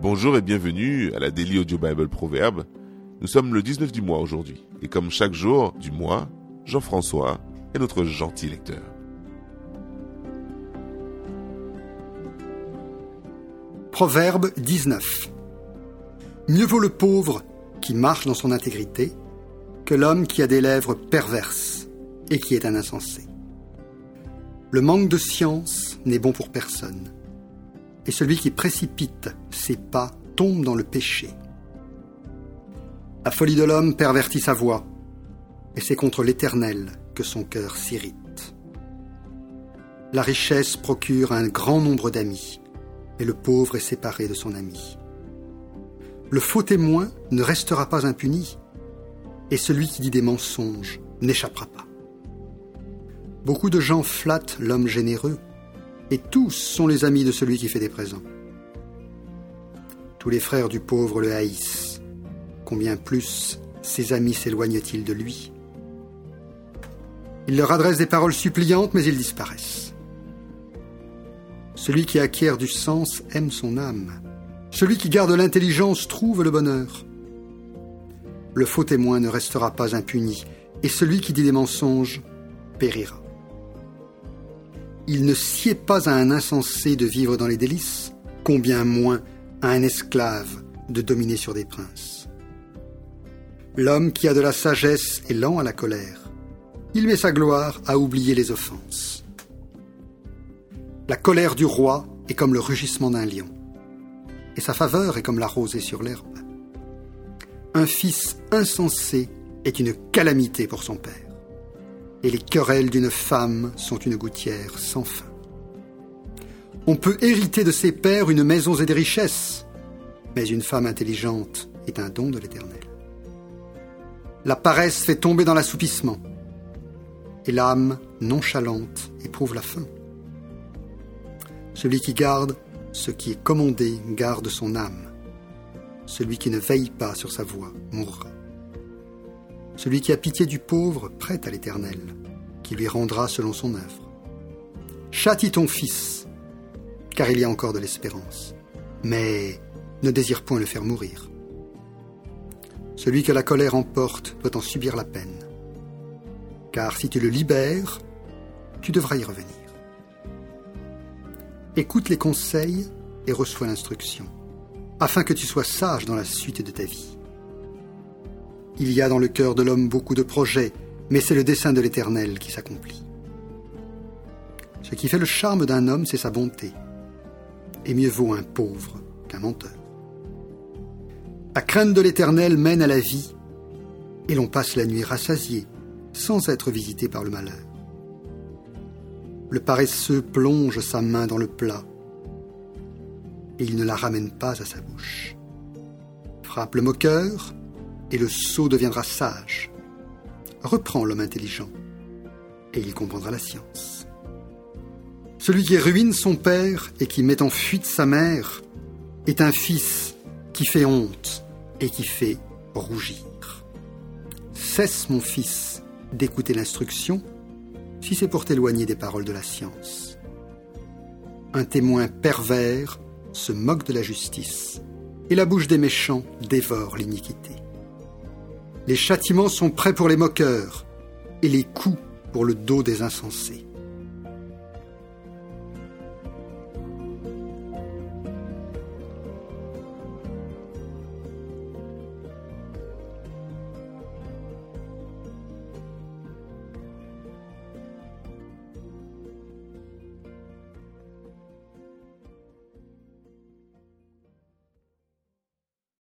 Bonjour et bienvenue à la Daily Audio Bible Proverbe. Nous sommes le 19 du mois aujourd'hui et comme chaque jour du mois, Jean-François est notre gentil lecteur. Proverbe 19 Mieux vaut le pauvre qui marche dans son intégrité que l'homme qui a des lèvres perverses et qui est un insensé. Le manque de science n'est bon pour personne et celui qui précipite ses pas tombe dans le péché. La folie de l'homme pervertit sa voix, et c'est contre l'Éternel que son cœur s'irrite. La richesse procure un grand nombre d'amis, et le pauvre est séparé de son ami. Le faux témoin ne restera pas impuni, et celui qui dit des mensonges n'échappera pas. Beaucoup de gens flattent l'homme généreux, et tous sont les amis de celui qui fait des présents. Tous les frères du pauvre le haïssent. Combien plus ses amis s'éloignent-ils de lui? Il leur adresse des paroles suppliantes, mais ils disparaissent. Celui qui acquiert du sens aime son âme. Celui qui garde l'intelligence trouve le bonheur. Le faux témoin ne restera pas impuni, et celui qui dit des mensonges périra. Il ne sied pas à un insensé de vivre dans les délices, combien moins à un esclave de dominer sur des princes. L'homme qui a de la sagesse est lent à la colère. Il met sa gloire à oublier les offenses. La colère du roi est comme le rugissement d'un lion, et sa faveur est comme la rosée sur l'herbe. Un fils insensé est une calamité pour son père et les querelles d'une femme sont une gouttière sans fin. On peut hériter de ses pères une maison et des richesses, mais une femme intelligente est un don de l'Éternel. La paresse fait tomber dans l'assoupissement, et l'âme nonchalante éprouve la faim. Celui qui garde ce qui est commandé garde son âme. Celui qui ne veille pas sur sa voie mourra. Celui qui a pitié du pauvre prête à l'Éternel, qui lui rendra selon son œuvre. Châtie ton fils, car il y a encore de l'espérance, mais ne désire point le faire mourir. Celui que la colère emporte doit en subir la peine, car si tu le libères, tu devras y revenir. Écoute les conseils et reçois l'instruction, afin que tu sois sage dans la suite de ta vie. Il y a dans le cœur de l'homme beaucoup de projets, mais c'est le dessein de l'Éternel qui s'accomplit. Ce qui fait le charme d'un homme, c'est sa bonté. Et mieux vaut un pauvre qu'un menteur. La crainte de l'Éternel mène à la vie, et l'on passe la nuit rassasié, sans être visité par le malheur. Le paresseux plonge sa main dans le plat, et il ne la ramène pas à sa bouche. Frappe le moqueur, et le sot deviendra sage. Reprends l'homme intelligent, et il comprendra la science. Celui qui ruine son père et qui met en fuite sa mère est un fils qui fait honte et qui fait rougir. Cesse, mon fils, d'écouter l'instruction, si c'est pour t'éloigner des paroles de la science. Un témoin pervers se moque de la justice, et la bouche des méchants dévore l'iniquité. Les châtiments sont prêts pour les moqueurs et les coups pour le dos des insensés.